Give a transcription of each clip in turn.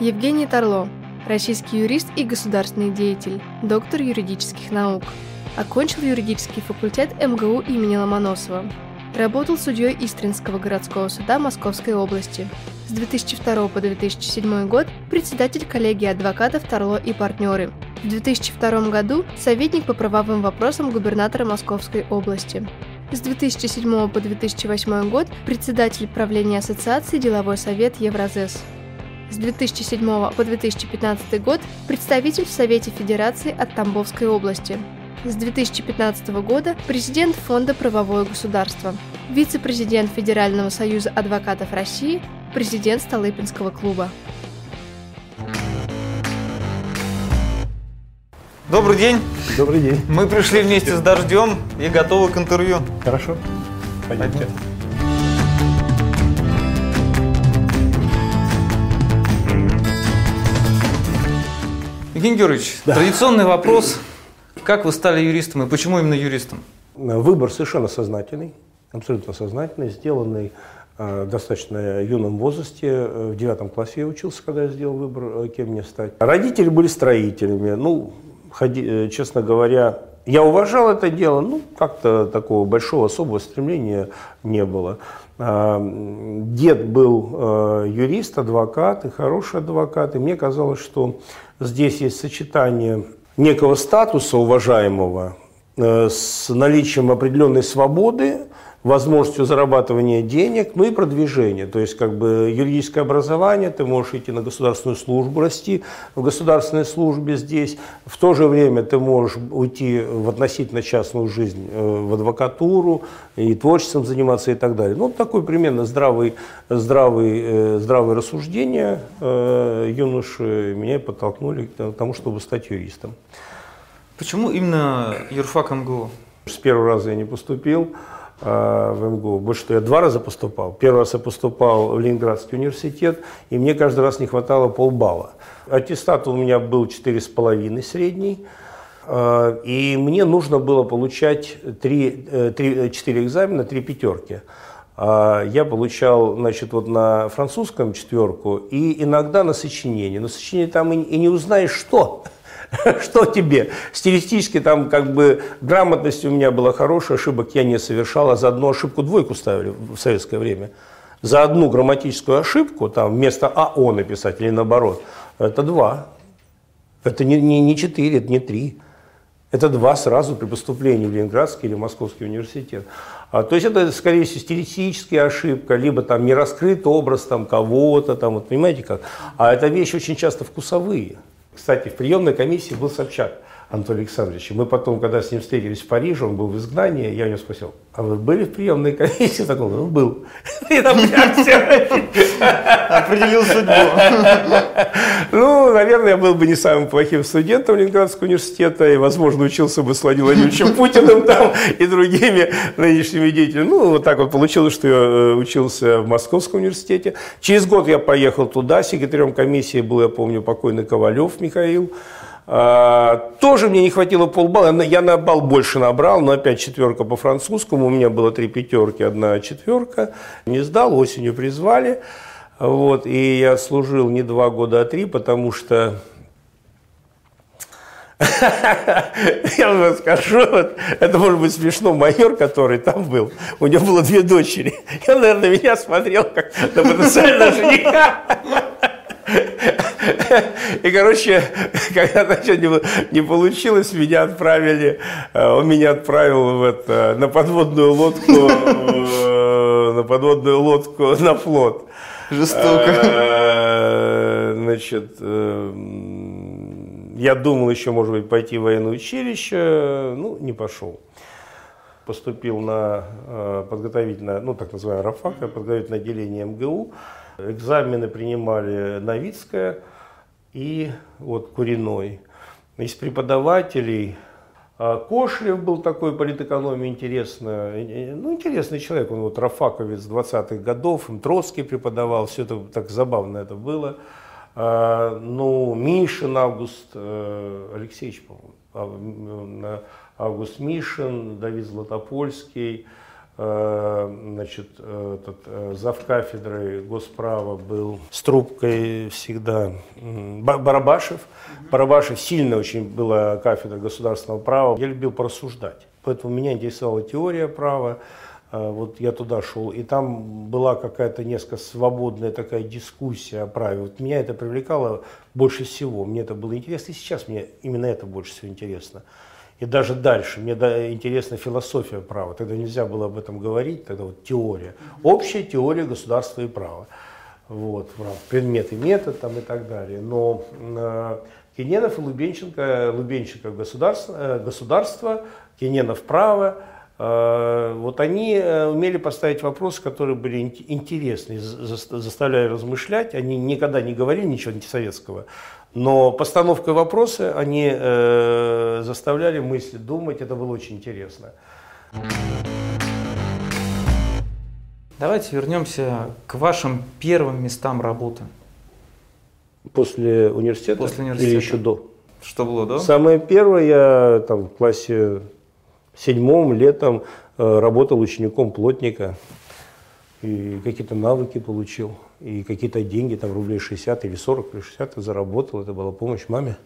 Евгений Тарло, российский юрист и государственный деятель, доктор юридических наук. Окончил юридический факультет МГУ имени Ломоносова. Работал судьей Истринского городского суда Московской области. С 2002 по 2007 год председатель коллегии адвокатов Тарло и партнеры. В 2002 году советник по правовым вопросам губернатора Московской области. С 2007 по 2008 год председатель правления Ассоциации «Деловой совет Евразес». С 2007 по 2015 год представитель в Совете Федерации от Тамбовской области. С 2015 года президент Фонда «Правовое государство», вице-президент Федерального союза адвокатов России, президент Столыпинского клуба. Добрый день. Добрый день. Мы пришли вместе с Дождем и готовы к интервью. Хорошо. Пойдемте. Евгений Георгиевич, да. традиционный вопрос. Как вы стали юристом и почему именно юристом? Выбор совершенно сознательный, абсолютно сознательный, сделанный э, достаточно юном возрасте. В девятом классе я учился, когда я сделал выбор, э, кем мне стать. Родители были строителями. Ну, ходи, э, честно говоря, я уважал это дело, ну, как-то такого большого особого стремления не было. Дед был э, юрист, адвокат, и хороший адвокат, и мне казалось, что здесь есть сочетание некого статуса уважаемого э, с наличием определенной свободы, возможностью зарабатывания денег, ну и продвижения. То есть как бы юридическое образование, ты можешь идти на государственную службу, расти в государственной службе здесь. В то же время ты можешь уйти в относительно частную жизнь, э, в адвокатуру и творчеством заниматься и так далее. Ну, такой примерно здравый, здравый, э, здравые рассуждения э, юноши меня подтолкнули к тому, чтобы стать юристом. Почему именно юрфак МГУ? С первого раза я не поступил. Э, в МГУ. Больше того, я два раза поступал. Первый раз я поступал в Ленинградский университет, и мне каждый раз не хватало полбалла. Аттестат у меня был 4,5 средний, э, и мне нужно было получать 3, 3, 4 экзамена, 3 пятерки. Я получал, значит, вот на французском четверку и иногда на сочинении. Но сочинение там и не узнаешь, что. что тебе? Стилистически там как бы грамотность у меня была хорошая, ошибок я не совершал, а за одну ошибку двойку ставили в советское время. За одну грамматическую ошибку, там вместо АО написать или наоборот, это два. Это не, не, не четыре, это не три. Это два сразу при поступлении в Ленинградский или Московский университет. А, то есть это, скорее всего, стилистическая ошибка, либо там не раскрыт образ там, кого-то, там, вот, понимаете как. А это вещи очень часто вкусовые. Кстати, в приемной комиссии был Собчак Анатолий Александрович. Мы потом, когда с ним встретились в Париже, он был в изгнании, я у него спросил, а вы были в приемной комиссии? Так он ну, был. И Определил судьбу. Ну, наверное, я был бы не самым плохим студентом Ленинградского университета, и, возможно, учился бы с Владимиром Владимировичем Путиным там и другими нынешними деятелями. Ну, вот так вот получилось, что я э, учился в Московском университете. Через год я поехал туда, секретарем комиссии был, я помню, покойный Ковалев Михаил. А, тоже мне не хватило полбалла, я на балл больше набрал, но опять четверка по французскому, у меня было три пятерки, одна четверка, не сдал, осенью призвали, вот, и я служил не два года, а три, потому что я вам скажу, вот, это может быть смешно, майор, который там был, у него было две дочери. И он, наверное, меня смотрел как на потенциального жениха. И, короче, когда значит, не, не получилось, меня отправили, э, он меня отправил в это, на подводную лодку, э, на подводную лодку на флот. Жестоко. Э, значит, я думал еще, может быть, пойти в военное училище, ну, не пошел. Поступил на подготовительное, ну, так называемое РАФАК, подготовительное отделение МГУ. Экзамены принимали Новицкая и вот Куриной. Из преподавателей Кошлев был такой политэкономии интересный, ну, интересный человек, он вот рафаковец 20-х годов, им Троцкий преподавал, все это так забавно это было. А, ну, Мишин Август э, Алексеевич, по-моему, Август Мишин, Давид Златопольский, значит, этот, зав кафедрой госправа был с трубкой всегда Барабашев. Барабашев сильно очень была кафедра государственного права. Я любил порассуждать. Поэтому меня интересовала теория права. Вот я туда шел, и там была какая-то несколько свободная такая дискуссия о праве. Вот меня это привлекало больше всего. Мне это было интересно, и сейчас мне именно это больше всего интересно. И даже дальше, мне интересна философия права. Тогда нельзя было об этом говорить, тогда вот теория. Общая теория государства и права. Вот, предмет и метод там, и так далее. Но э, Кененов и Лубенченко, Лубенченко государство, э, государство, Кененов право, вот они э, умели поставить вопросы, которые были интересны, заставляя размышлять. Они никогда не говорили ничего антисоветского, но постановкой вопроса они э, заставляли мыслить, думать, это было очень интересно. Давайте вернемся к вашим первым местам работы. После университета? После университета. Или еще до? Что было до? Самое первое, я там в классе седьмом летом э, работал учеником плотника и какие-то навыки получил и какие-то деньги, там рублей 60 или 40 или 60 я заработал, это была помощь маме.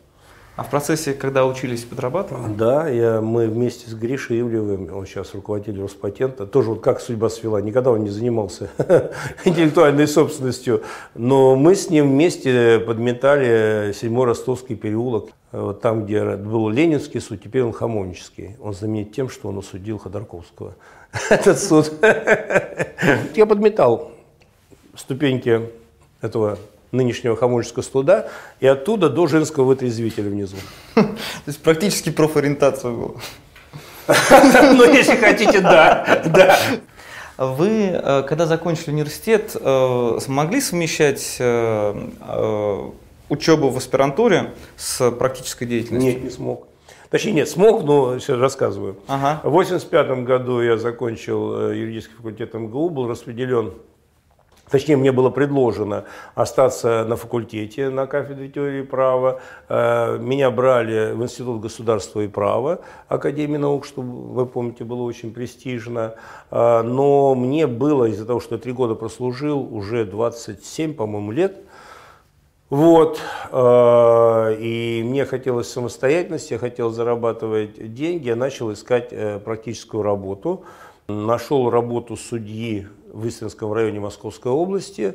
А в процессе, когда учились, подрабатывали? Да, я, мы вместе с Гришей Ивлевым, он сейчас руководитель Роспатента, тоже вот как судьба свела, никогда он не занимался интеллектуальной собственностью, но мы с ним вместе подметали седьмой Ростовский переулок, вот там, где был Ленинский суд, теперь он Хамовнический. Он знаменит тем, что он осудил Ходорковского, этот суд. Я подметал ступеньки этого нынешнего Хамольского суда и оттуда до женского вытрезвителя внизу. То есть практически профориентация была. Ну, если хотите, да. да. Вы, э, когда закончили университет, э, смогли совмещать э, учебу в аспирантуре с практической деятельностью? Нет, не смог. Точнее, нет, смог, но сейчас рассказываю. Ага. В 1985 году я закончил юридический факультет МГУ, был распределен Точнее, мне было предложено остаться на факультете на кафедре теории права. Э, меня брали в Институт государства и права Академии наук, что, вы помните, было очень престижно. Э, но мне было, из-за того, что я три года прослужил, уже 27, по-моему, лет, вот, э, и мне хотелось самостоятельности, я хотел зарабатывать деньги, я начал искать практическую работу. Нашел работу судьи в Истринском районе Московской области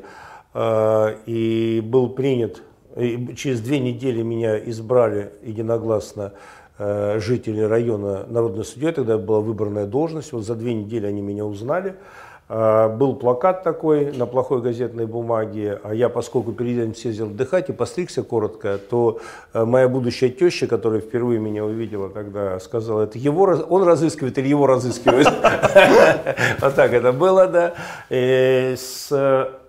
э, и был принят, и через две недели меня избрали единогласно э, жители района народной судьей, тогда была выбранная должность, вот за две недели они меня узнали. Э, был плакат такой на плохой газетной бумаге, а я, поскольку перед этим съездил отдыхать и постригся коротко, то моя будущая теща, которая впервые меня увидела тогда, сказала, это его, он разыскивает или его разыскивают. Вот так это было, да. С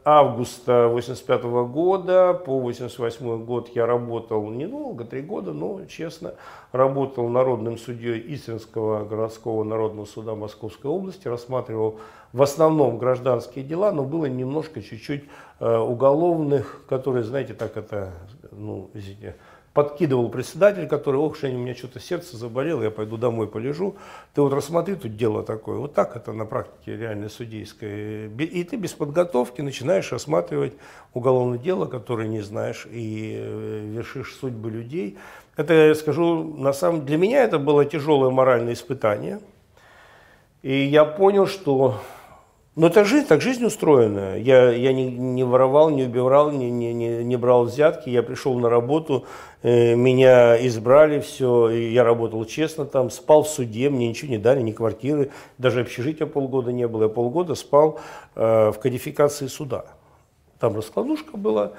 августа 85 года. По 88 год я работал недолго, три года, но честно, работал народным судьей Истринского городского народного суда Московской области, рассматривал в основном гражданские дела, но было немножко чуть-чуть э, уголовных, которые, знаете, так это, ну, извините, подкидывал председатель, который, ох, Женя, у меня что-то сердце заболело, я пойду домой полежу. Ты вот рассмотри тут дело такое. Вот так это на практике реально судейское. И ты без подготовки начинаешь рассматривать уголовное дело, которое не знаешь, и э, вершишь судьбы людей. Это, я скажу, на самом для меня это было тяжелое моральное испытание. И я понял, что но это жизнь, так жизнь устроена. Я, я не, не воровал, не убивал, не, не, не, не брал взятки. Я пришел на работу, э, меня избрали, все. Я работал честно там, спал в суде, мне ничего не дали, ни квартиры. Даже общежития полгода не было. Я полгода спал э, в кодификации суда. Там раскладушка была.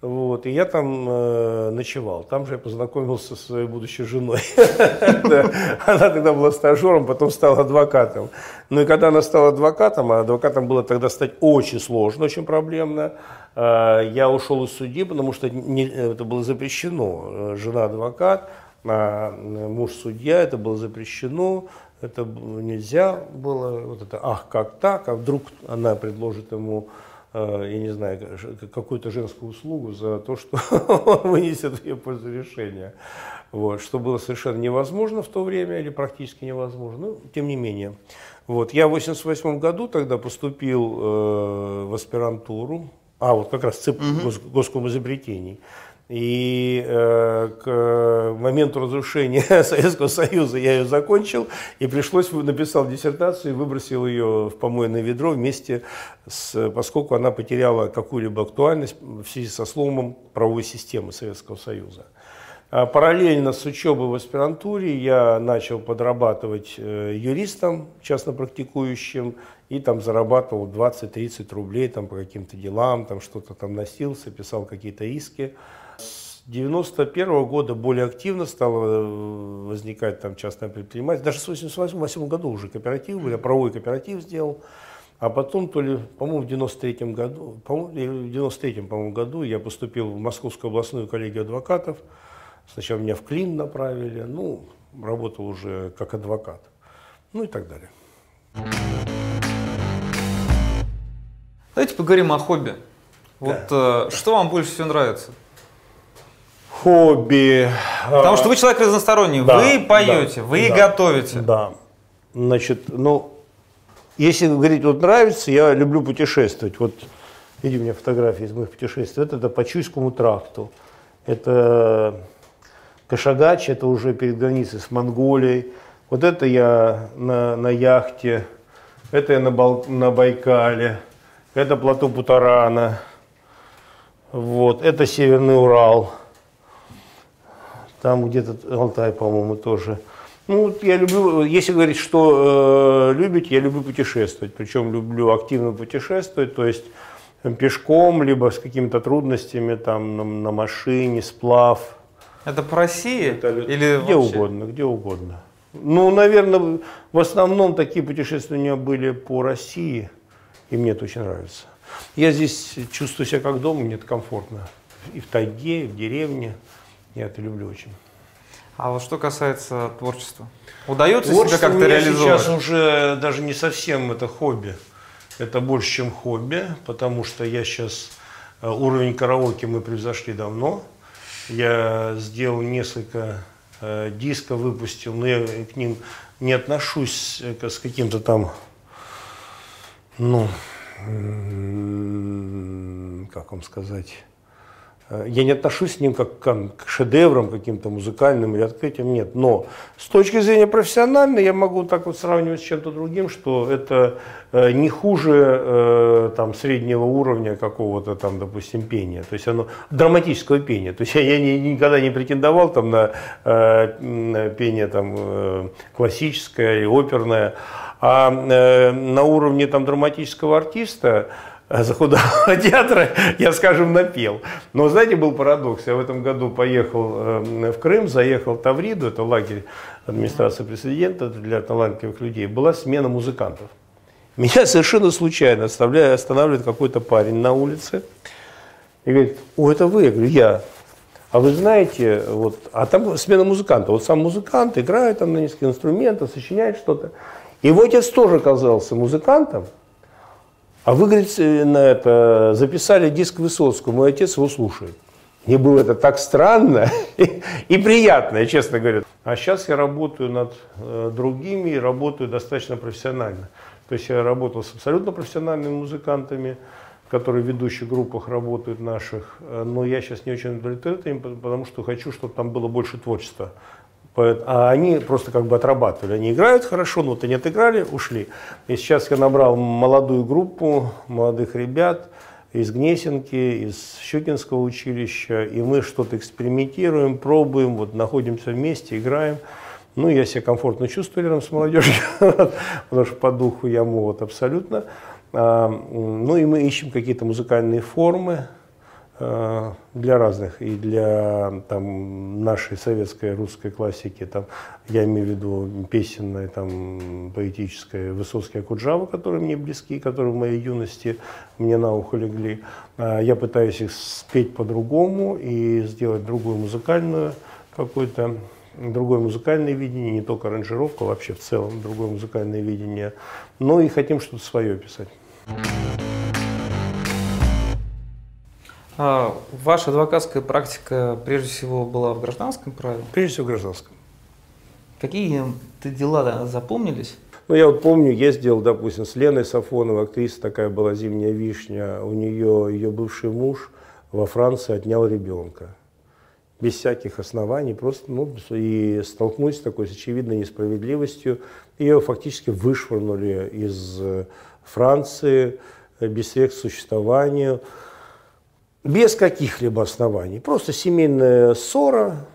Вот, и я там э, ночевал. Там же я познакомился со своей будущей женой. Она тогда была стажером, потом стала адвокатом. Ну и когда она стала адвокатом, а адвокатом было тогда стать очень сложно, очень проблемно, э, я ушел из судьи, потому что это было запрещено. Жена адвокат, а муж судья, это было запрещено. Это нельзя было, вот это, ах, как так, а вдруг она предложит ему я не знаю, какую-то женскую услугу за то, что он вынесет в ее пользу решение. Вот, что было совершенно невозможно в то время или практически невозможно, но тем не менее. Вот, я в 1988 году тогда поступил э, в аспирантуру, а вот как раз ЦИП угу. госком изобретений. И э, к моменту разрушения Советского Союза я ее закончил, и пришлось, написал диссертацию и выбросил ее в помойное ведро вместе с, поскольку она потеряла какую-либо актуальность в связи со сломом правовой системы Советского Союза. А параллельно с учебой в аспирантуре я начал подрабатывать э, юристом, частно практикующим, и там зарабатывал 20-30 рублей там, по каким-то делам, там что-то там носился, писал какие-то иски. 91 года более активно стало э, возникать там частное предпринимательство. Даже в 88 году уже кооператив был, я правовой кооператив сделал. А потом, то ли, по-моему, в 93 году, по-моему, в 93 по-моему, году я поступил в Московскую областную коллегию адвокатов. Сначала меня в Клин направили, ну, работал уже как адвокат, ну и так далее. Давайте поговорим о хобби. Вот да. э, что вам больше всего нравится? Хобби. Потому что вы человек разносторонний. Да, вы поете, да, вы да, готовите. Да. Значит, ну, если говорить, вот нравится, я люблю путешествовать. Вот, видите, у меня фотографии из моих путешествий. Это, это по Чуйскому тракту. Это Кашагач, это уже перед границей с Монголией. Вот это я на, на яхте. Это я на, Бал, на Байкале. Это плато Путарана. Вот, это Северный Урал там где-то Алтай, по-моему, тоже. Ну, я люблю, если говорить, что э, любить, я люблю путешествовать. Причем люблю активно путешествовать, то есть э, пешком, либо с какими-то трудностями, там, на, на машине, сплав. Это по России? Это, или где вообще? угодно, где угодно. Ну, наверное, в основном такие путешествия у меня были по России, и мне это очень нравится. Я здесь чувствую себя как дома, мне это комфортно. И в тайге, и в деревне. Я это люблю очень. А вот что касается творчества, удается Творчество себя как-то реализовать? сейчас уже даже не совсем это хобби. Это больше, чем хобби, потому что я сейчас э, уровень караоке мы превзошли давно. Я сделал несколько э, дисков, выпустил, но я к ним не отношусь э, с каким-то там, ну, как вам сказать, я не отношусь к ним как к шедеврам каким-то музыкальным или открытиям, нет. Но с точки зрения профессиональной я могу так вот сравнивать с чем-то другим, что это э, не хуже э, там, среднего уровня какого-то там, допустим, пения. То есть оно драматического пения. То есть я, я не, никогда не претендовал там, на э, пение там, классическое или оперное. А э, на уровне там, драматического артиста захудалого театра я, скажем, напел. Но, знаете, был парадокс. Я в этом году поехал э, в Крым, заехал в Тавриду, это лагерь администрации президента для талантливых людей. Была смена музыкантов. Меня совершенно случайно останавливает какой-то парень на улице и говорит, о, это вы? Я говорю, я. А вы знаете, вот, а там смена музыканта. Вот сам музыкант играет там на нескольких инструментах, сочиняет что-то. Его отец тоже оказался музыкантом, а вы, говорит, на это записали диск Высоцкого, мой отец его слушает. Мне было это так странно и, приятно, честно говоря. А сейчас я работаю над э, другими и работаю достаточно профессионально. То есть я работал с абсолютно профессиональными музыкантами, которые в ведущих группах работают наших, э, но я сейчас не очень удовлетворен, потому что хочу, чтобы там было больше творчества. А они просто как бы отрабатывали. Они играют хорошо, но вот они отыграли, ушли. И сейчас я набрал молодую группу молодых ребят из Гнесинки, из Щукинского училища, и мы что-то экспериментируем, пробуем, вот находимся вместе, играем. Ну, я себя комфортно чувствую рядом с молодежью, потому что по духу я молод абсолютно. А, ну, и мы ищем какие-то музыкальные формы, для разных, и для там, нашей советской русской классики, там, я имею в виду песенной, там, поэтической Высоцкий Акуджава, которые мне близки, которые в моей юности мне на ухо легли. А я пытаюсь их спеть по-другому и сделать другую музыкальную какую-то другое музыкальное видение, не только аранжировка, вообще в целом другое музыкальное видение. Но и хотим что-то свое писать. А ваша адвокатская практика прежде всего была в гражданском праве? Прежде всего в гражданском. Какие дела запомнились? Ну, я вот помню, ездил, допустим, с Леной Сафоновой, актриса такая была «Зимняя вишня», у нее ее бывший муж во Франции отнял ребенка. Без всяких оснований, просто, ну, и столкнулись с такой с очевидной несправедливостью. Ее фактически вышвырнули из Франции без средств к существованию, без каких-либо оснований. Просто семейная ссора,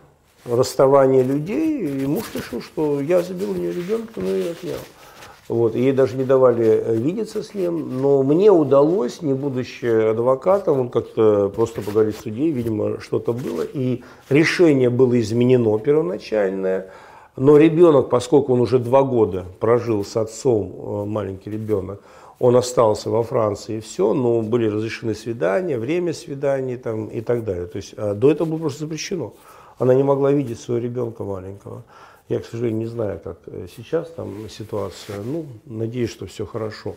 расставание людей, и муж решил, что я заберу у нее ребенка, ну и отнял. Вот, ей даже не давали э, видеться с ним, но мне удалось, не будучи адвокатом, он как-то просто поговорить с судьей, видимо, что-то было, и решение было изменено первоначальное, но ребенок, поскольку он уже два года прожил с отцом, э, маленький ребенок, он остался во Франции все, но были разрешены свидания, время свиданий там, и так далее. То есть а до этого было просто запрещено. Она не могла видеть своего ребенка маленького. Я, к сожалению, не знаю, как э, сейчас там ситуация. Ну, надеюсь, что все хорошо.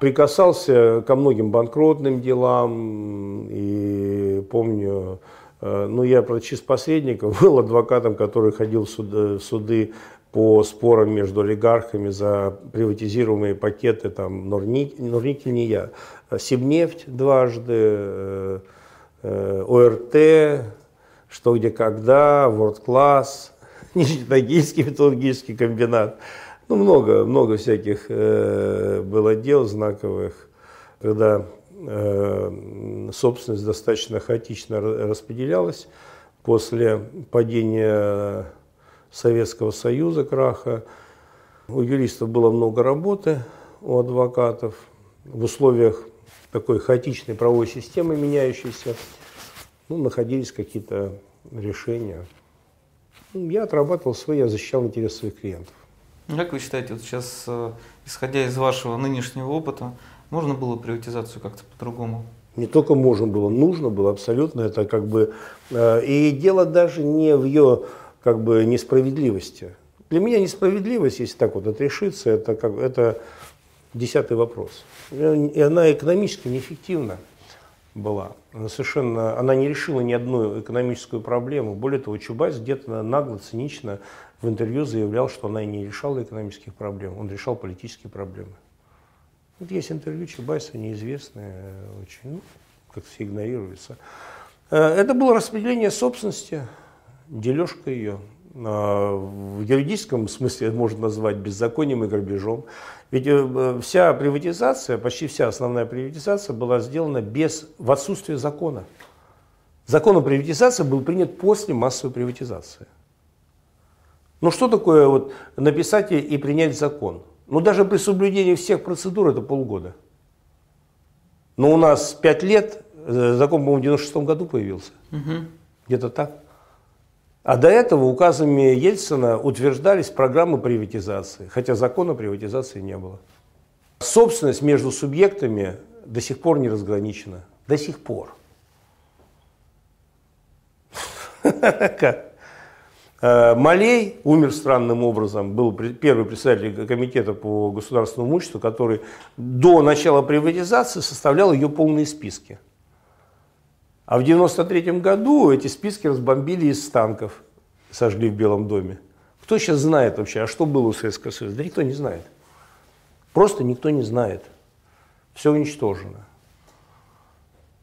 Прикасался ко многим банкротным делам и помню, э, ну, я чист посредников, был адвокатом, который ходил в суды, в суды по спорам между олигархами за приватизируемые пакеты, там, Норникель, Норникель не я, Сибнефть дважды, э, ОРТ, что где когда, World Class, Нижнетагильский металлургический комбинат. Ну, много, много всяких э, было дел знаковых, когда э, собственность достаточно хаотично распределялась после падения Советского Союза, краха. У юристов было много работы, у адвокатов. В условиях такой хаотичной правовой системы, меняющейся, ну, находились какие-то решения. Ну, я отрабатывал свои, я защищал интересы своих клиентов. Как вы считаете, вот сейчас, э, исходя из вашего нынешнего опыта, можно было приватизацию как-то по-другому? Не только можно было, нужно было абсолютно. Это как бы э, и дело даже не в ее как бы несправедливости. Для меня несправедливость, если так вот отрешиться, это как это десятый вопрос. И она экономически неэффективна была. Она совершенно, она не решила ни одну экономическую проблему. Более того, Чубайс где-то нагло, цинично в интервью заявлял, что она и не решала экономических проблем, он решал политические проблемы. Вот есть интервью Чубайса, неизвестное, очень, ну, как все игнорируется. Э, это было распределение собственности, дележка ее. А, в юридическом смысле это можно назвать беззаконием и грабежом. Ведь э, вся приватизация, почти вся основная приватизация была сделана без, в отсутствие закона. Закон о приватизации был принят после массовой приватизации. Ну что такое вот написать и принять закон? Ну даже при соблюдении всех процедур это полгода. Но у нас пять лет, э, закон, по-моему, в 96 году появился. Угу. Где-то так. А до этого указами Ельцина утверждались программы приватизации, хотя закона приватизации не было. Собственность между субъектами до сих пор не разграничена. До сих пор. Э, Малей умер странным образом, был первый председатель комитета по государственному имуществу, который до начала приватизации составлял ее полные списки. А в 93 году эти списки разбомбили из танков, сожгли в Белом доме. Кто сейчас знает вообще, а что было у Советского Союза? Да никто не знает. Просто никто не знает. Все уничтожено.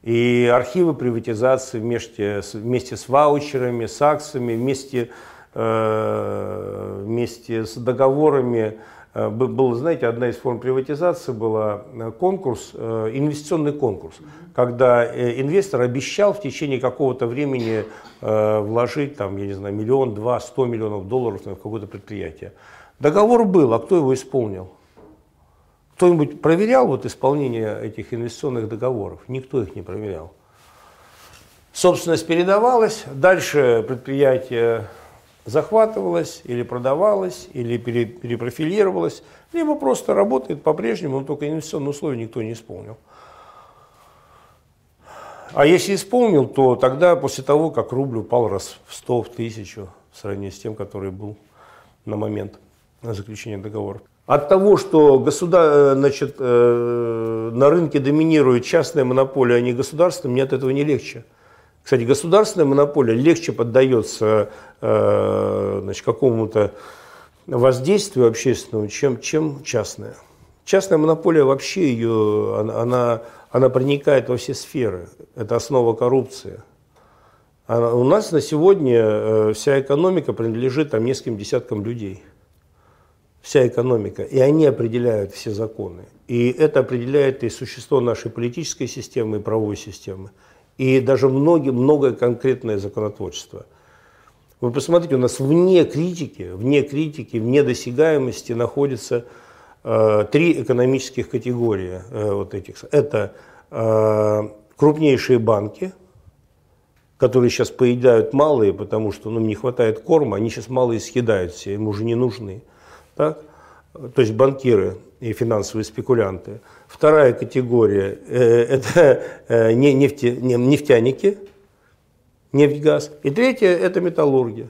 И архивы приватизации вместе, вместе с ваучерами, с акциями, вместе, э, вместе с договорами был, знаете, одна из форм приватизации была э, конкурс, э, инвестиционный конкурс, когда инвестор обещал в течение какого-то времени вложить, там, я не знаю, миллион, два, сто миллионов долларов в какое-то предприятие. Договор был, а кто его исполнил? Кто-нибудь проверял вот исполнение этих инвестиционных договоров? Никто их не проверял. Собственность передавалась, дальше предприятие захватывалась или продавалась, или перепрофилировалась, либо просто работает по-прежнему, но только инвестиционные условия никто не исполнил. А если исполнил, то тогда, после того, как рубль упал раз в 100, в 1000, в сравнении с тем, который был на момент заключения договора. От того, что государ... значит, на рынке доминирует частная монополия, а не государственная, мне от этого не легче. Кстати, государственная монополия легче поддается значит, какому-то воздействию общественному, чем, чем частная. Частная монополия вообще ее, она, она проникает во все сферы. Это основа коррупции. А у нас на сегодня э, вся экономика принадлежит там нескольким десяткам людей. Вся экономика. И они определяют все законы. И это определяет и существо нашей политической системы, и правовой системы. И даже многие, многое конкретное законотворчество. Вы посмотрите, у нас вне критики, вне критики, вне досягаемости находятся э, три экономических категории э, вот этих. Это э, крупнейшие банки – которые сейчас поедают малые, потому что ну, не хватает корма, они сейчас малые съедают все, им уже не нужны. Так? То есть банкиры и финансовые спекулянты. Вторая категория э, – это э, не нефти, не, нефтяники, нефть, газ. И третья – это металлурги.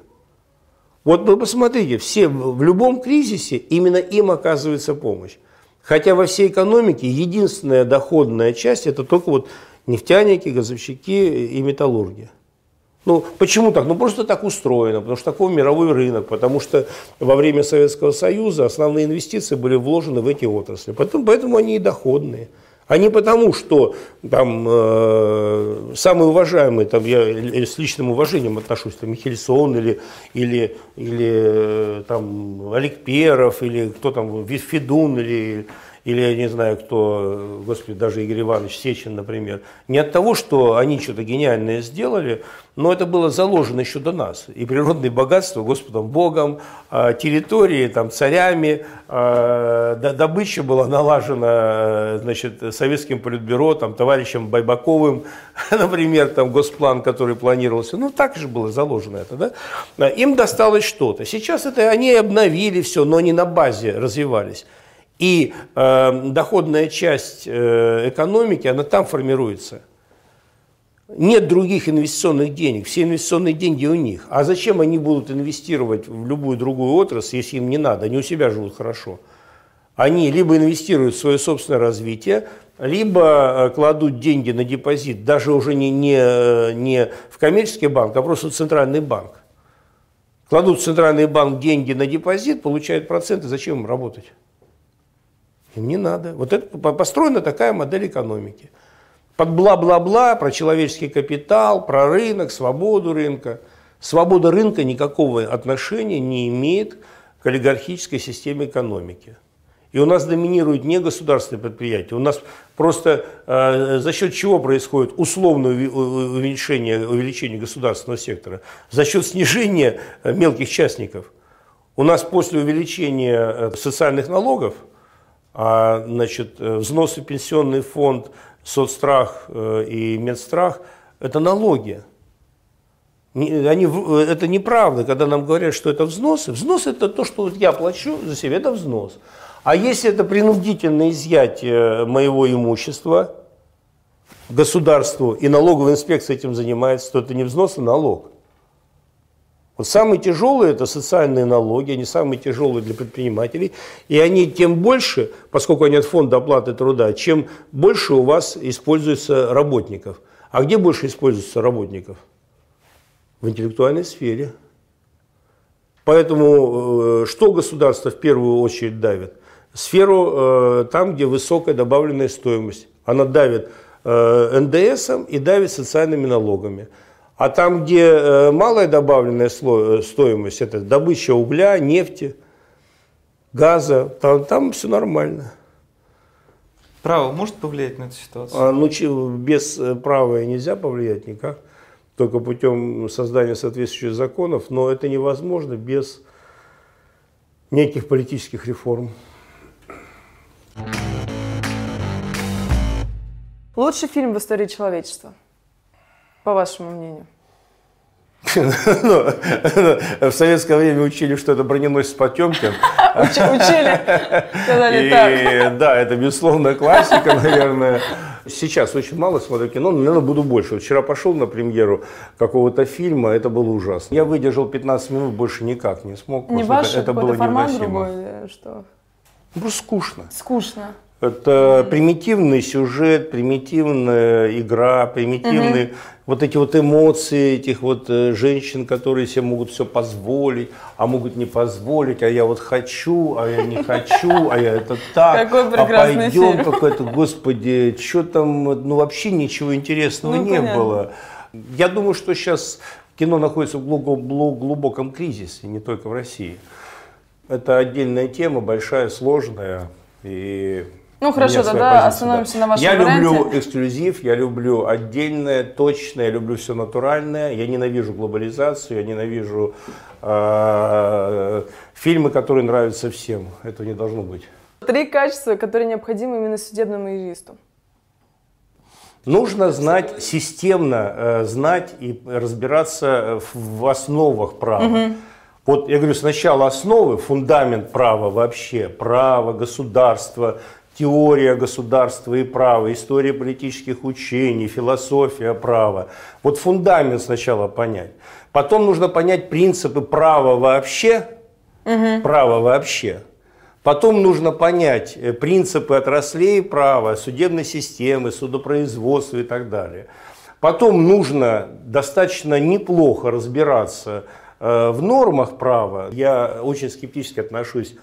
Вот вы посмотрите, все в любом кризисе именно им оказывается помощь. Хотя во всей экономике единственная доходная часть – это только вот нефтяники, газовщики и металлурги. Ну, почему так? Ну, просто так устроено, потому что такой мировой рынок, потому что во время Советского Союза основные инвестиции были вложены в эти отрасли. Поэтому, поэтому они и доходные. А не потому, что там э, самый уважаемый, там, я с личным уважением отношусь, там, Михельсон или, или, или э, там, Олег Перов, или кто там, Федун, или или я не знаю кто, господи, даже Игорь Иванович Сечин, например, не от того, что они что-то гениальное сделали, но это было заложено еще до нас. И природные богатства Господом Богом, а, территории там, царями, а, добыча была налажена значит, советским политбюро, там, товарищем Байбаковым, например, там, госплан, который планировался. Ну, так же было заложено это. Да? Им досталось что-то. Сейчас это они обновили все, но не на базе развивались. И э, доходная часть э, экономики, она там формируется. Нет других инвестиционных денег, все инвестиционные деньги у них. А зачем они будут инвестировать в любую другую отрасль, если им не надо? Они у себя живут хорошо. Они либо инвестируют в свое собственное развитие, либо э, кладут деньги на депозит, даже уже не, не, э, не в коммерческий банк, а просто в центральный банк. Кладут в центральный банк деньги на депозит, получают проценты, зачем им работать? Им не надо. Вот это построена такая модель экономики. Под бла-бла-бла про человеческий капитал, про рынок, свободу рынка. Свобода рынка никакого отношения не имеет к олигархической системе экономики. И у нас доминируют не государственные предприятия, у нас просто э, за счет чего происходит условное увеличение, увеличение государственного сектора? За счет снижения э, мелких частников. У нас после увеличения э, социальных налогов – а значит, э, взносы в пенсионный фонд, соцстрах э, и медстрах – это налоги. Они, э, это неправда, когда нам говорят, что это взносы. Взнос – это то, что я плачу за себя, это взнос. А если это принудительное изъятие моего имущества государству, и налоговая инспекция этим занимается, то это не взнос, а налог. Вот самые тяжелые это социальные налоги, они самые тяжелые для предпринимателей. И они тем больше, поскольку они от фонда оплаты труда, чем больше у вас используется работников. А где больше используется работников? В интеллектуальной сфере. Поэтому э, что государство в первую очередь давит? Сферу э, там, где высокая добавленная стоимость. Она давит э, НДСом и давит социальными налогами. А там, где э, малая добавленная э, стоимость, это добыча угля, нефти, газа, там, там все нормально. Право может повлиять на эту ситуацию? А, ну, без э, права нельзя повлиять никак, только путем создания соответствующих законов, но это невозможно без неких политических реформ. Лучший фильм в истории человечества – по вашему мнению? Ну, в советское время учили, что это броненосец Потемкин. Учили, сказали так. Да, это безусловно классика, наверное. Сейчас очень мало смотрю кино, но, наверное, буду больше. Вчера пошел на премьеру какого-то фильма, это было ужасно. Я выдержал 15 минут, больше никак не смог. Не ваш, это было формат другой, что? Ну, Просто скучно. Скучно. Это примитивный сюжет, примитивная игра, примитивные вот эти вот эмоции этих вот э, женщин, которые себе могут все позволить, а могут не позволить, а я вот хочу, а я не хочу, а я это так, а пойдем какой-то, господи, что там, ну вообще ничего интересного Ну, не понятно. было. Я думаю, что сейчас кино находится в глубо- глу- глубоком кризисе, не только в России. Это отдельная тема, большая, сложная. И Ну, хорошо, тогда позиция, остановимся на вашем Я варианте. люблю эксклюзив, я люблю отдельное, точное, я люблю все натуральное. Я ненавижу глобализацию, я ненавижу э, фильмы, которые нравятся всем. Этого не должно быть. Три качества, которые необходимы именно судебному юристу. Нужно знать системно, э, знать и разбираться в, основах права. Вот я говорю, сначала основы, фундамент права вообще, право, государство, теория государства и права, история политических учений, философия права. Вот фундамент сначала понять. Потом нужно понять принципы права вообще, право вообще. Потом нужно понять э, принципы отраслей права, судебной системы, судопроизводства и так далее. Потом нужно достаточно неплохо разбираться э, в нормах права. Я очень скептически отношусь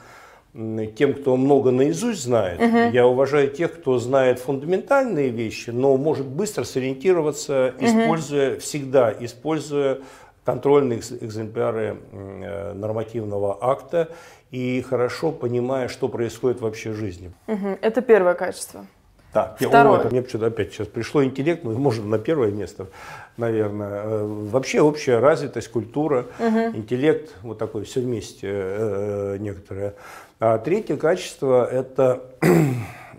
тем, кто много наизусть знает. Я уважаю тех, кто знает фундаментальные вещи, но может быстро сориентироваться, используя всегда, используя контрольные экземпляры э, нормативного акта и хорошо понимая, что происходит вообще в жизни. Мгм. Это первое качество. Я- Второе. о, это мне почему-то опять сейчас пришло интеллект, ну, может, на первое место, наверное. Э, Вообще общая развитость, культура, интеллект, вот такое все вместе э, некоторое. А третье качество – это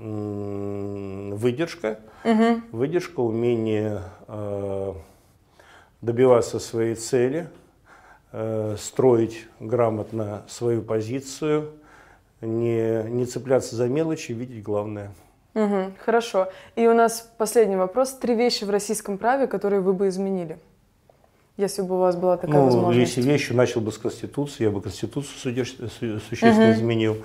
выдержка, выдержка, умение э, добиваться своей цели, э, строить грамотно свою позицию, не, не цепляться за мелочи, видеть главное. Мгм. Хорошо. И у нас последний вопрос. Три вещи в российском праве, которые вы бы изменили, если бы у вас была такая Ну, возможность. если вещи начал бы с Конституции, я бы Конституцию су- существенно изменил.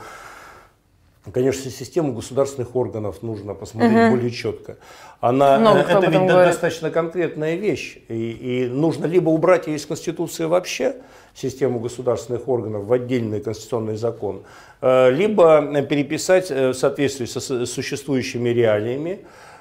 Конечно, систему государственных органов нужно посмотреть более четко. Она, Много э, это ведь говорит. достаточно конкретная вещь. И, и нужно либо убрать ее из Конституции вообще, систему государственных органов, в отдельный конституционный закон, э, либо э, переписать э, в соответствии со существующими реалиями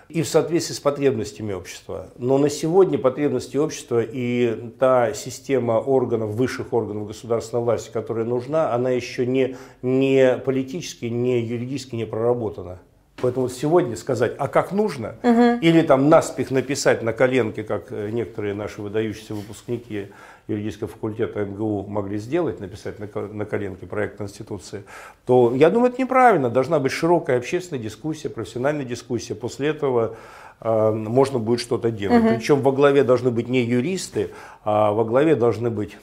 и в соответствии с потребностями общества. Но на сегодня потребности общества и та система органов, высших органов государственной власти, которая нужна, она еще не, не политически, не юридически не проработана. Поэтому сегодня сказать, а как нужно, или там наспех написать на коленке, как некоторые наши выдающиеся выпускники юридического факультета МГУ могли сделать, написать на, на коленке проект Конституции, то я думаю, это неправильно. Должна быть широкая общественная дискуссия, профессиональная дискуссия. После этого э, можно будет что-то делать. Причем во главе должны быть не юристы, а во главе должны быть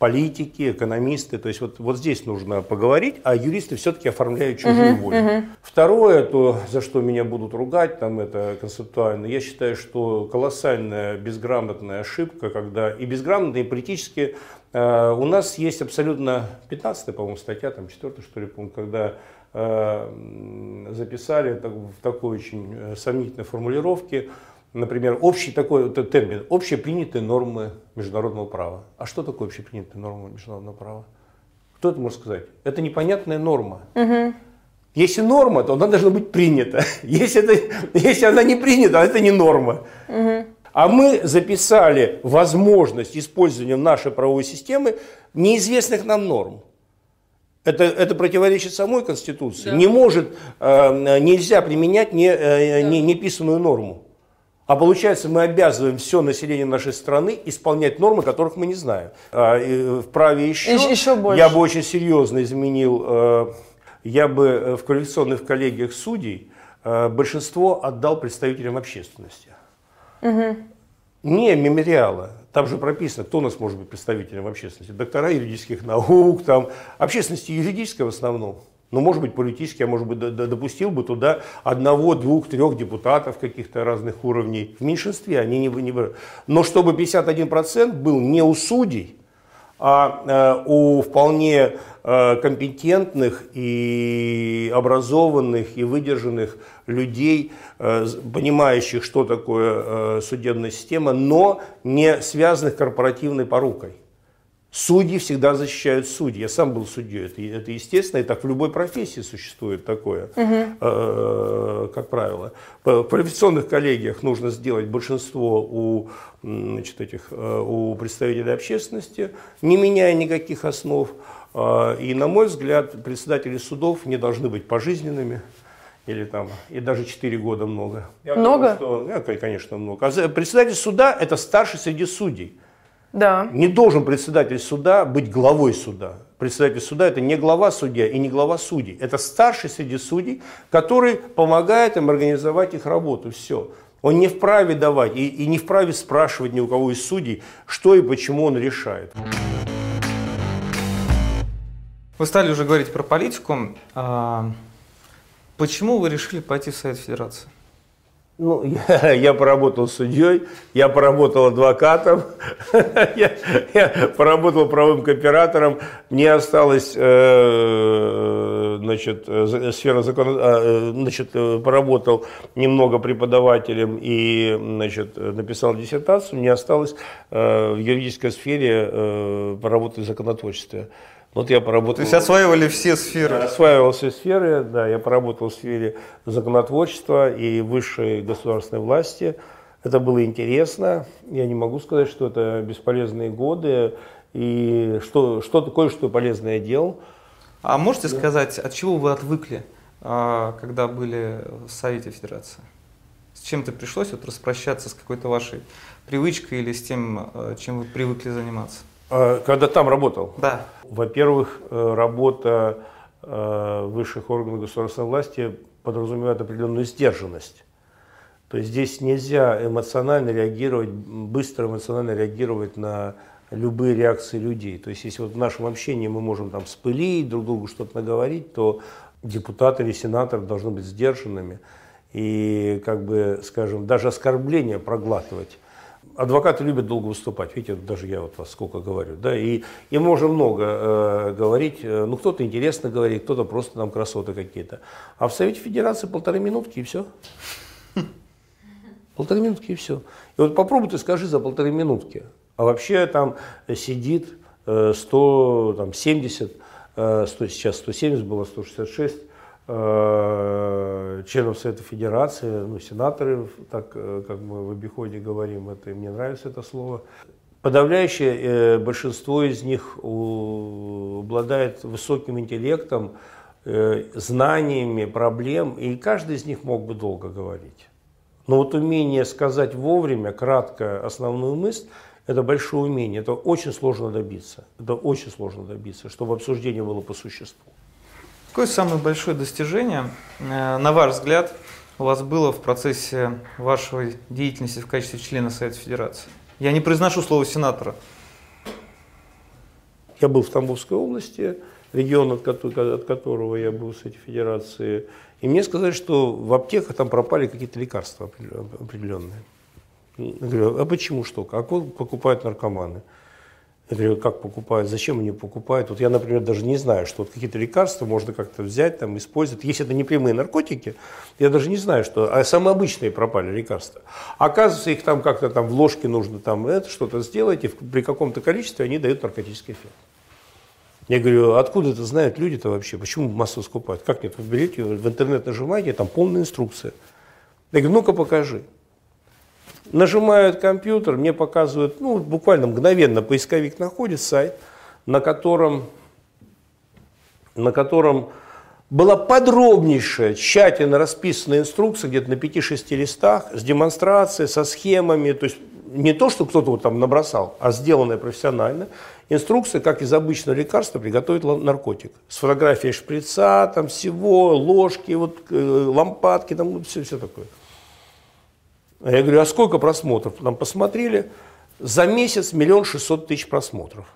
политики, экономисты. То есть вот, вот здесь нужно поговорить, а юристы все-таки оформляют чужую волю. Второе, то, за что меня будут ругать, там это концептуально, я считаю, что колоссальная безграмотная ошибка, когда и безграмотная, и политически э, у нас есть абсолютно 15 по-моему, статья, там 4 что ли, пункт, когда э, записали так- в такой очень э, сомнительной формулировке, например, общий такой вот термин, общепринятые нормы международного права. А что такое общепринятые нормы международного права? Кто это может сказать? Это непонятная норма. Если норма, то она должна быть принята. Если, это, если она не принята, это не норма. А мы записали возможность использования нашей правовой системы неизвестных нам норм. Это, это противоречит самой Конституции. Не может, э, нельзя применять не, э, не, неписанную норму. А получается, мы обязываем все население нашей страны исполнять нормы, которых мы не знаем. А, в праве еще, Ещё- ещё больше. я бы очень серьезно изменил, э, я бы э, в коалиционных коллегиях судей э, большинство отдал представителям общественности. Не мемориала. Там же прописано, кто у нас может быть представителем общественности. Доктора юридических наук, там, общественности юридической в основном. Ну, может быть, политически, я, может быть, допустил бы туда одного, двух, трех депутатов каких-то разных уровней. В меньшинстве они не, не Но чтобы 51% был не у судей, а э, у вполне э, компетентных и образованных и выдержанных людей, э, понимающих, что такое судебная система, но не связанных корпоративной порукой. Судьи всегда защищают судьи. Я сам был судьей. Это, это естественно, и так в любой профессии существует такое, угу. э, как правило. В квалификационных коллегиях нужно сделать большинство у, значит, этих, э, у представителей общественности, не меняя никаких основ. Э, и, на мой взгляд, председатели судов не должны быть пожизненными или там, и даже 4 года много. Я много? Думаю, что, конечно, много. А председатель суда – это старший среди судей. Да. Не должен председатель суда быть главой суда. Председатель суда это не глава судья и не глава судей. Это старший среди судей, который помогает им организовать их работу. Все. Он не вправе давать и, и не вправе спрашивать ни у кого из судей, что и почему он решает. Вы стали уже говорить про политику. А, почему вы решили пойти в Совет Федерации? Ну, я, я поработал судьей, я поработал адвокатом, я, я поработал правым кооператором. Мне осталось, э, значит, сфера закона, э, значит, поработал немного преподавателем и, значит, написал диссертацию. Мне осталось э, в юридической сфере э, поработать в законотворчестве. Вот я поработал. То есть осваивали все сферы? Осваивал все сферы, да. Я поработал в сфере законотворчества и высшей государственной власти. Это было интересно. Я не могу сказать, что это бесполезные годы. И что, что такое, что полезное делал. А можете да. сказать, от чего вы отвыкли, а, когда были в Совете Федерации? С чем-то пришлось вот распрощаться с какой-то вашей привычкой или с тем, а, чем вы привыкли заниматься? А, когда там работал? Да. Во-первых, э, работа э, высших органов государственной власти подразумевает определенную сдержанность. То есть здесь нельзя эмоционально реагировать, быстро эмоционально реагировать на любые реакции людей. То есть если вот в нашем общении мы можем там спылить, друг другу что-то наговорить, то депутаты или сенаторы должны быть сдержанными и, как бы, скажем, даже оскорбления проглатывать адвокаты любят долго выступать. Видите, даже я вот вас сколько говорю. Да, и, и можем много э, говорить. Э, ну, кто-то интересно говорит, кто-то просто нам красоты какие-то. А в Совете Федерации полторы минутки и все. Полторы минутки и все. И вот попробуй ты скажи за полторы минутки. А вообще там сидит 170, э, 100, э, сейчас 170 было, 166 Э, членов Совета Федерации, ну, сенаторы, так э, как мы в обиходе говорим, это, мне нравится это слово. Подавляющее э, большинство из них обладает высоким интеллектом, знаниями проблем, и каждый из них мог бы долго говорить. Но вот умение сказать вовремя, кратко основную мысль, это большое умение, это очень сложно добиться. Это очень сложно добиться, чтобы обсуждение было по существу. Какое самое большое достижение, э, на ваш взгляд, у вас было в процессе вашей деятельности в качестве члена Совета Федерации? Я не произношу слово сенатора. Я был в Тамбовской области, регион, от которого я был в Совете Федерации, и мне сказали, что в аптеках там пропали какие-то лекарства определенные. Я говорю, а почему что? Как вот покупают наркоманы? Я говорю, как покупают, зачем они покупают? Вот я, например, даже не знаю, что вот какие-то лекарства можно как-то взять, там, использовать. Если это не прямые наркотики, я даже не знаю, что... А самые обычные пропали лекарства. Оказывается, их там как-то там в ложке нужно там это что-то сделать, и при каком-то количестве они дают наркотический эффект. Я говорю, откуда это знают люди-то вообще? Почему массово скупают? Как нет? Вы берете, в интернет нажимаете, там полная инструкция. Я говорю, ну-ка покажи. Нажимают компьютер, мне показывают, ну, буквально мгновенно поисковик находит сайт, на котором, на котором была подробнейшая, тщательно расписанная инструкция, где-то на 5-6 листах, с демонстрацией, со схемами, то есть не то, что кто-то вот там набросал, а сделанная профессионально. Инструкция, как из обычного лекарства приготовить наркотик. С фотографией шприца, там всего, ложки, вот, э, лампадки, там все, все такое. А я говорю, а сколько просмотров? Нам посмотрели. За месяц миллион шестьсот тысяч просмотров.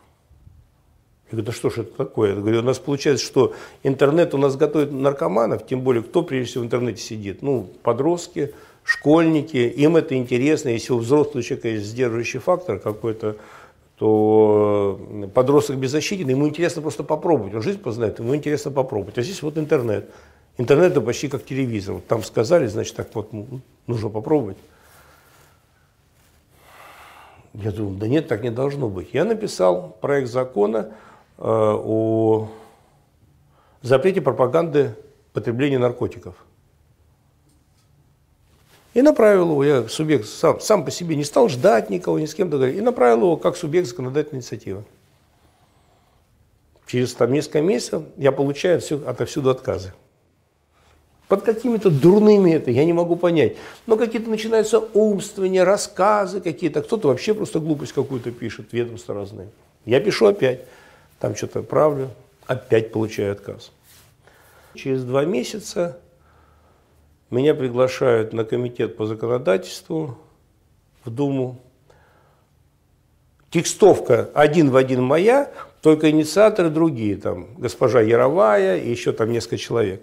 Я говорю, да что ж это такое? Я говорю, у нас получается, что интернет у нас готовит наркоманов, тем более, кто прежде всего в интернете сидит? Ну, подростки, школьники, им это интересно. Если у взрослого человека есть сдерживающий фактор какой-то, то подросток беззащитен, ему интересно просто попробовать. Он жизнь познает, ему интересно попробовать. А здесь вот интернет. Интернет это почти как телевизор. Там сказали, значит, так вот нужно попробовать. Я думаю, да нет, так не должно быть. Я написал проект закона э, о запрете пропаганды потребления наркотиков. И направил его, я субъект сам, сам по себе не стал ждать никого, ни с кем договориться, и направил его как субъект законодательной инициативы. Через там несколько месяцев я получаю отсюда, отовсюду отказы. Под какими-то дурными это, я не могу понять. Но какие-то начинаются умствования, рассказы какие-то. Кто-то вообще просто глупость какую-то пишет, ведомства разные. Я пишу опять, там что-то правлю, опять получаю отказ. Через два месяца меня приглашают на комитет по законодательству в Думу. Текстовка один в один моя, только инициаторы другие, там госпожа Яровая и еще там несколько человек.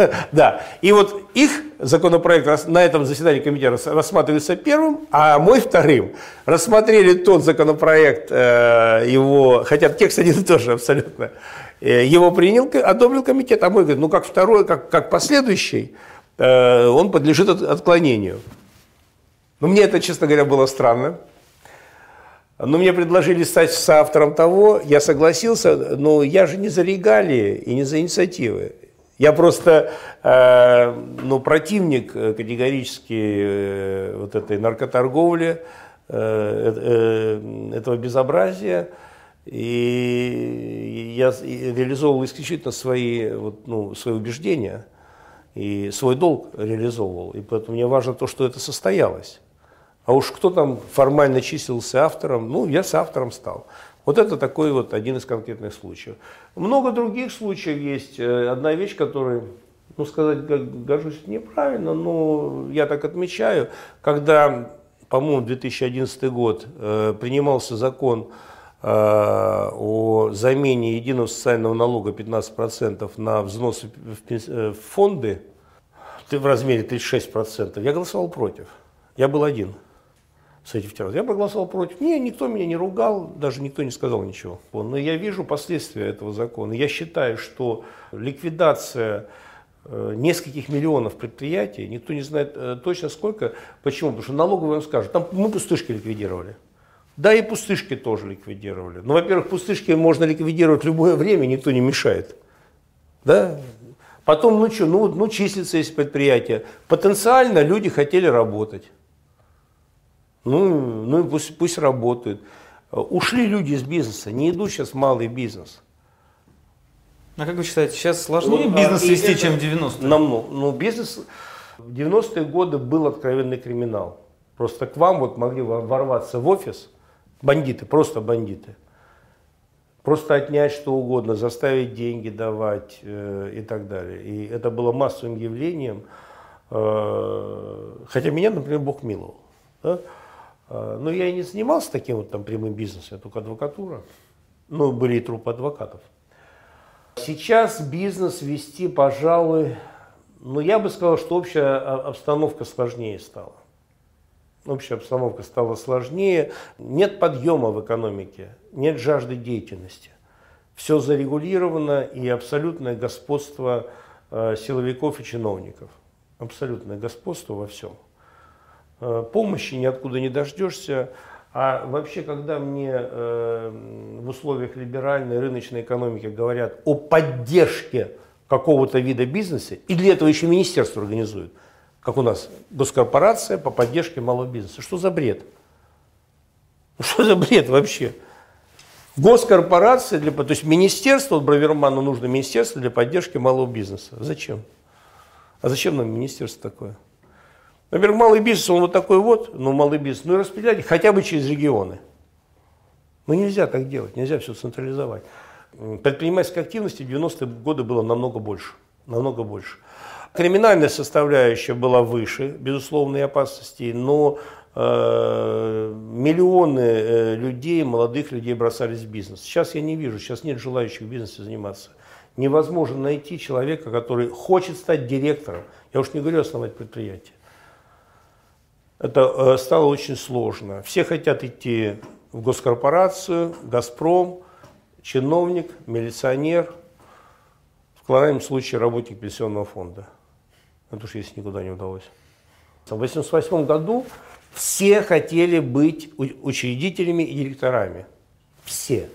Да, и вот их законопроект на этом заседании комитета рассматривается первым, а мой вторым. Рассмотрели тот законопроект, э, его, хотя текст один и тот абсолютно, Э, его принял, одобрил комитет, а мой говорит, ну как второй, как, как последующий, э, он подлежит отклонению. Ну, мне это, честно говоря, было странно. Но мне предложили стать соавтором того, я согласился, но я же не за регалии и не за инициативы. Я просто э, ну, противник категорически э, вот этой наркоторговли, э, э, этого безобразия. И я реализовывал исключительно свои, вот, ну, свои убеждения и свой долг реализовывал. И поэтому мне важно то, что это состоялось. А уж кто там формально числился автором, ну, я с автором стал. Вот это такой вот один из конкретных случаев. Много других случаев есть. Э, одна вещь, которая, ну, сказать, горжусь неправильно, но я так отмечаю, когда, по-моему, 2011 год э, принимался закон Э, о замене единого социального налога 15% на взносы э, в фонды в размере 36%, я голосовал против. Я был один с этим террором. Я проголосовал против. Не, никто меня не ругал, даже никто не сказал ничего. Но я вижу последствия этого закона. Я считаю, что ликвидация э, нескольких миллионов предприятий, никто не знает точно сколько. Почему? Потому что налоговые вам скажут, там мы пустышки ликвидировали. Да и пустышки тоже ликвидировали. Ну, во-первых, пустышки можно ликвидировать в любое время, никто не мешает. Да? Потом, ну что, ну, ну числится есть предприятие. Потенциально люди хотели работать. Ну, ну пусть, пусть работают. Ушли люди из бизнеса, не идут сейчас малый бизнес. А как вы считаете, сейчас сложнее ну, бизнес вести, чем в 90-е? Намного. Ну, бизнес в 90-е годы был откровенный криминал. Просто к вам вот могли ворваться в офис – Бандиты, просто бандиты. Просто отнять что угодно, заставить деньги давать э, и так далее. И это было массовым явлением. Э, хотя меня, например, Бог миловал. Да? Э, но я и не занимался таким вот там прямым бизнесом, только адвокатура. Ну, были и трупы адвокатов. Сейчас бизнес вести, пожалуй, ну, я бы сказал, что общая обстановка сложнее стала общая обстановка стала сложнее, нет подъема в экономике, нет жажды деятельности. Все зарегулировано и абсолютное господство э, силовиков и чиновников. Абсолютное господство во всем. Э, помощи ниоткуда не дождешься. А вообще, когда мне э, в условиях либеральной рыночной экономики говорят о поддержке какого-то вида бизнеса, и для этого еще министерство организует – как у нас, госкорпорация по поддержке малого бизнеса. Что за бред? Ну, что за бред вообще? Госкорпорация, для, то есть министерство, вот Браверману нужно министерство для поддержки малого бизнеса. Зачем? А зачем нам министерство такое? Например, малый бизнес, он вот такой вот, ну малый бизнес, ну и распределять хотя бы через регионы. Ну нельзя так делать, нельзя все централизовать. Предпринимательской активности в 90-е годы было намного больше, намного больше. Криминальная составляющая была выше, безусловной опасности, но э, миллионы э, людей, молодых людей бросались в бизнес. Сейчас я не вижу, сейчас нет желающих в бизнесе заниматься. Невозможно найти человека, который хочет стать директором. Я уж не говорю основать предприятие. Это стало очень сложно. Все хотят идти в госкорпорацию, «Газпром», чиновник, милиционер, в крайнем случае работник пенсионного фонда. Это уж если никуда не удалось. В 1988 году все хотели быть учредителями и директорами. Все.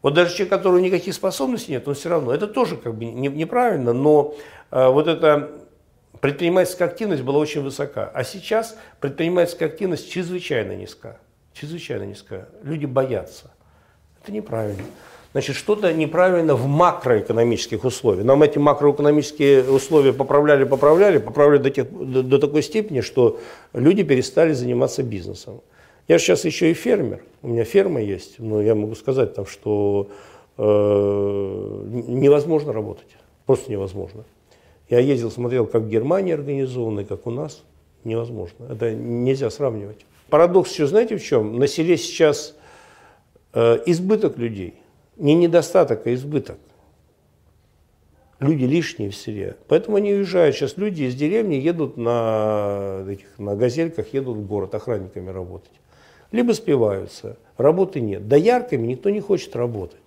Вот даже человек, у которого никаких способностей нет, он все равно. Это тоже как бы неправильно, но э, вот эта предпринимательская активность была очень высока. А сейчас предпринимательская активность чрезвычайно низка. Чрезвычайно низка. Люди боятся. Это неправильно. Значит, что-то неправильно в макроэкономических условиях. Нам эти макроэкономические условия поправляли, поправляли, поправляли до, тех, до, до такой степени, что люди перестали заниматься бизнесом. Я сейчас еще и фермер, у меня ферма есть, но я могу сказать, там, что э, невозможно работать, просто невозможно. Я ездил, смотрел, как в Германии организовано и как у нас, невозможно. Это нельзя сравнивать. Парадокс еще знаете в чем? На селе сейчас э, избыток людей не недостаток, а избыток. Люди лишние в селе. Поэтому они уезжают. Сейчас люди из деревни едут на, этих, на газельках, едут в город охранниками работать. Либо спиваются. Работы нет. Доярками никто не хочет работать.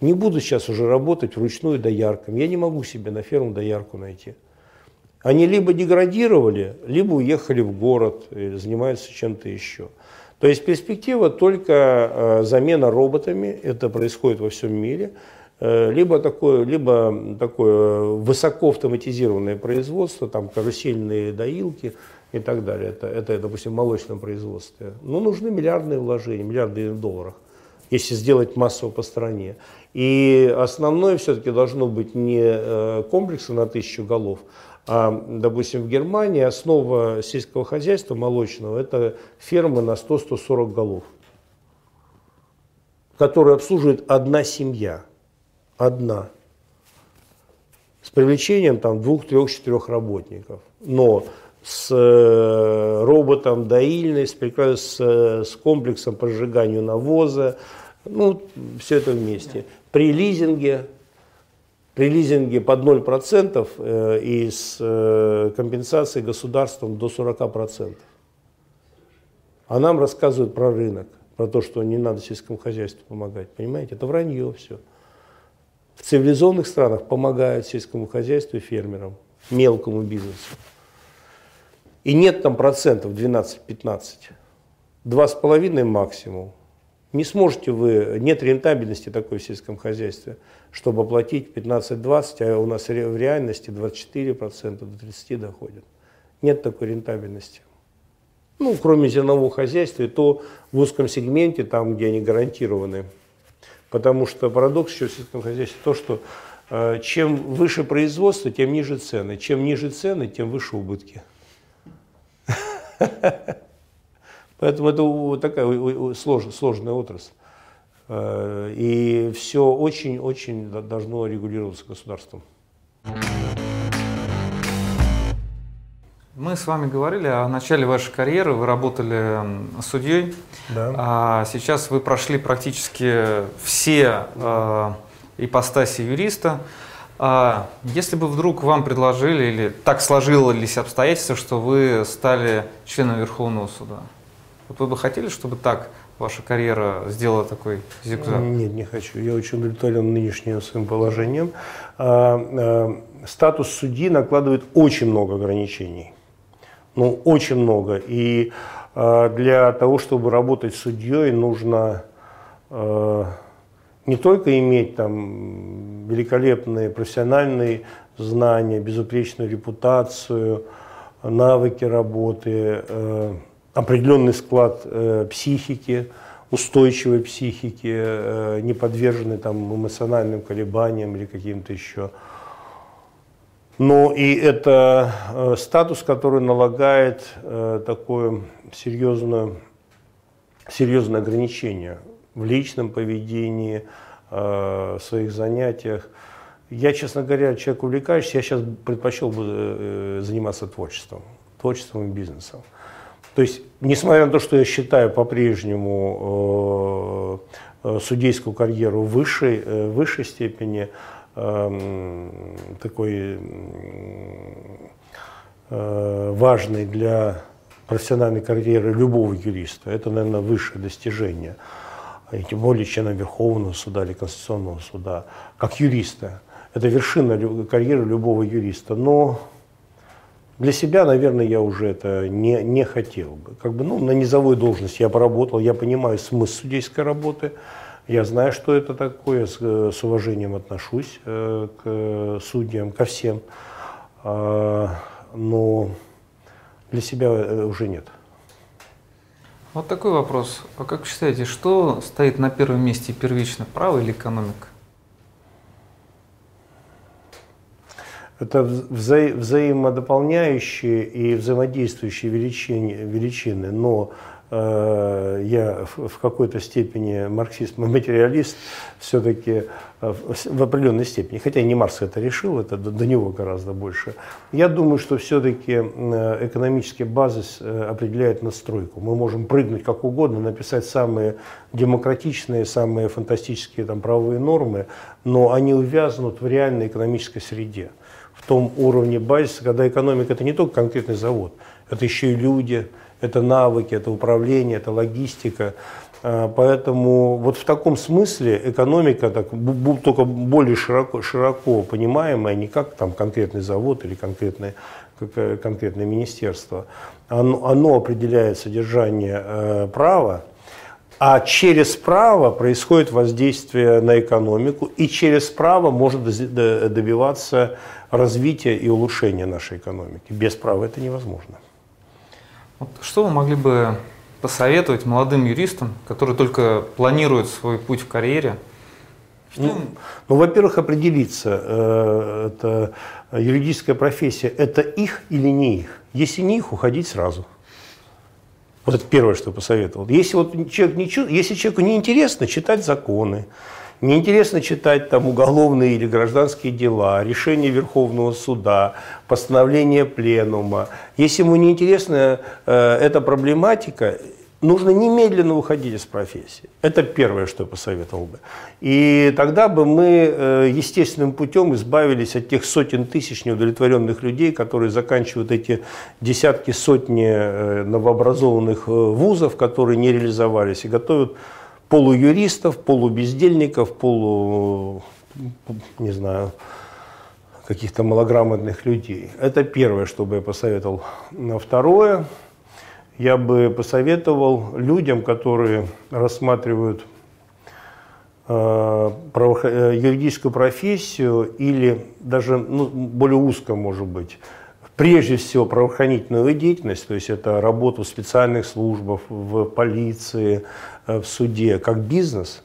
Не буду сейчас уже работать вручную доярками. Я не могу себе на ферму доярку найти. Они либо деградировали, либо уехали в город, занимаются чем-то еще. То есть перспектива только э, замена роботами, это происходит во всем мире, э, либо такое, либо такое высоко автоматизированное производство, там карусельные доилки и так далее. Это, это допустим, в молочном производстве. Но нужны миллиардные вложения, миллиарды долларов, если сделать массово по стране. И основное все-таки должно быть не э, комплексы на тысячу голов, а, допустим, в Германии основа сельского хозяйства молочного – это фермы на 100-140 голов, которые обслуживает одна семья. Одна. С привлечением там двух, трех, четырех работников. Но с э, роботом доильной, с, с, с комплексом по сжиганию навоза, ну, все это вместе. При лизинге при лизинге под 0% э, и с э, компенсацией государством до 40%. А нам рассказывают про рынок, про то, что не надо сельскому хозяйству помогать. Понимаете, это вранье все. В цивилизованных странах помогают сельскому хозяйству и фермерам, мелкому бизнесу. И нет там процентов 12-15. Два с половиной максимум. Не сможете вы, нет рентабельности такой в сельском хозяйстве чтобы оплатить 15-20, а у нас в реальности 24% до 30% доходит. Нет такой рентабельности. Ну, кроме зернового хозяйства, и то в узком сегменте, там, где они гарантированы. Потому что парадокс еще в сельском хозяйстве то, что э, чем выше производство, тем ниже цены. Чем ниже цены, тем выше убытки. Поэтому это такая сложная отрасль. Э, и все очень-очень должно регулироваться государством. Мы с вами говорили о начале вашей карьеры, вы работали судьей, да. а сейчас вы прошли практически все э, ипостаси юриста. А если бы вдруг вам предложили или так сложились обстоятельства, что вы стали членом Верховного суда, вот вы бы хотели, чтобы так ваша карьера сделала такой зигзаг? Нет, не хочу. Я очень удовлетворен нынешним своим положением. А, а, статус судьи накладывает очень много ограничений. Ну, очень много. И для того, чтобы работать судьей, нужно не только иметь там великолепные профессиональные знания, безупречную репутацию, навыки работы, определенный склад э, психики, устойчивой психики, э, не подвержены там, эмоциональным колебаниям или каким-то еще. Но и это э, статус, который налагает э, такое серьезное, серьезное ограничение в личном поведении, э, в своих занятиях. Я, честно говоря, человек увлекающийся, я сейчас предпочел бы э, заниматься творчеством, творчеством и бизнесом. То есть, несмотря на то, что я считаю по-прежнему э, э, судейскую карьеру высшей, э, высшей степени эм, такой важной для профессиональной карьеры любого юриста. Это, наверное, высшее достижение. И тем более члена Верховного суда или Конституционного суда, как юриста. Это вершина карьеры любого юриста. Но для себя, наверное, я уже это не, не хотел бы. Как бы, ну, на низовой должности я поработал, я понимаю смысл судейской работы, я знаю, что это такое, с, с уважением отношусь э, к судьям, ко всем, э, но для себя э, уже нет. Вот такой вопрос. А как считаете, что стоит на первом месте первично, право или экономика? Это вза взаимодополняющие и взаимодействующие величины, величины но я в, какой-то степени марксист материалист все-таки э, в определенной степени, хотя не Маркс это решил, это до, него гораздо больше. Я думаю, что все-таки э, экономический базис э, определяет настройку. Мы можем прыгнуть как угодно, написать самые демократичные, самые фантастические там, правовые нормы, но они увязнут в реальной экономической среде в том уровне базиса, когда экономика это не только конкретный завод, это еще и люди, это навыки, это управление, это логистика. А, поэтому вот в таком смысле экономика так, только более широко, широко понимаемая, не как там конкретный завод или конкретное, конкретное министерство. Оно, оно определяет содержание э, права, а через право происходит воздействие на экономику, и через право может добиваться развития и улучшения нашей экономики. Без права это невозможно. Вот что вы могли бы посоветовать молодым юристам, которые только планируют свой путь в карьере? Что... Ну, ну, во-первых, определиться, э, это юридическая профессия, это их или не их. Если не их, уходить сразу. Вот это первое, что я посоветовал. Если, вот человек не, если человеку не интересно читать законы, Неинтересно читать там уголовные или гражданские дела, решения Верховного суда, постановления пленума. Если ему не интересна э, эта проблематика, нужно немедленно уходить из профессии. Это первое, что я посоветовал бы. И тогда бы мы э, естественным путем избавились от тех сотен тысяч неудовлетворенных людей, которые заканчивают эти десятки, сотни э, новообразованных э, вузов, которые не реализовались, и готовят полуюристов, полубездельников, полу, не знаю, каких-то малограмотных людей. Это первое, что бы я посоветовал. Второе, я бы посоветовал людям, которые рассматривают э, э, юридическую профессию или даже ну, более узко, может быть, прежде всего правоохранительную деятельность, то есть это работу в специальных службах, в полиции, Э, в суде как бизнес,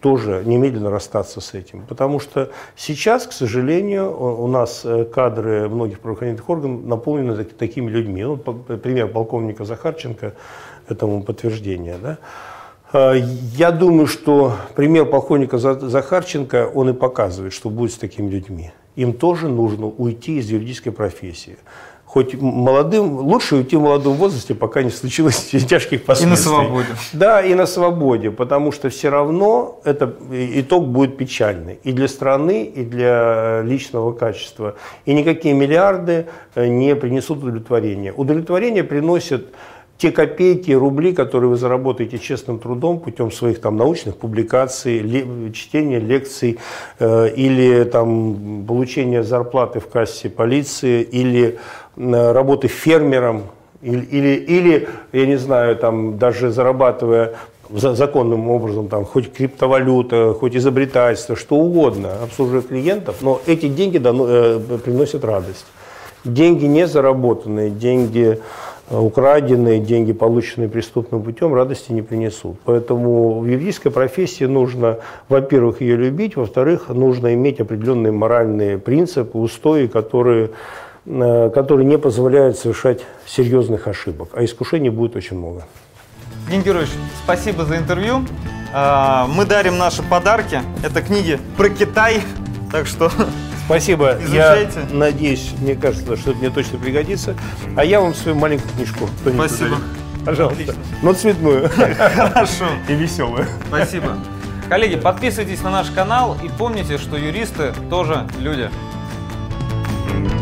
тоже немедленно расстаться с этим. Потому что сейчас, к сожалению, у нас э, кадры многих правоохранительных органов наполнены такими людьми. Ну, пример полковника Захарченко этому подтверждение. Да? Э, я думаю, что пример полковника Захарченко, он и показывает, что будет с такими людьми. Им тоже нужно уйти из юридической профессии хоть молодым, лучше уйти в молодом возрасте, пока не случилось тяжких последствий. И на свободе. Да, и на свободе, потому что все равно это итог будет печальный и для страны, и для личного качества. И никакие миллиарды э, не принесут удовлетворения. Удовлетворение приносит те копейки, рубли, которые вы заработаете честным трудом путем своих там научных публикаций, ли, чтения лекций э, или там получения зарплаты в кассе полиции или работы фермером или, или, или, я не знаю, там, даже зарабатывая законным образом, там, хоть криптовалюта, хоть изобретательство, что угодно, обслуживая клиентов, но эти деньги дано, э, приносят радость. Деньги не заработанные, деньги э, украденные, деньги, полученные преступным путем, радости не принесут. Поэтому в юридической профессии нужно, во-первых, ее любить, во-вторых, нужно иметь определенные моральные принципы, устои, которые Э, которые не позволяют совершать серьезных ошибок. А искушений будет очень много. Евгений спасибо за интервью. А, мы дарим наши подарки. Это книги про Китай. Так что Спасибо. Изучайте. Я надеюсь, мне кажется, что это мне точно пригодится. А я вам свою маленькую книжку. Спасибо. Пожалуйста. Отлично. Но цветную. Хорошо. И веселую. Спасибо. Коллеги, подписывайтесь на наш канал и помните, что юристы тоже люди. thank you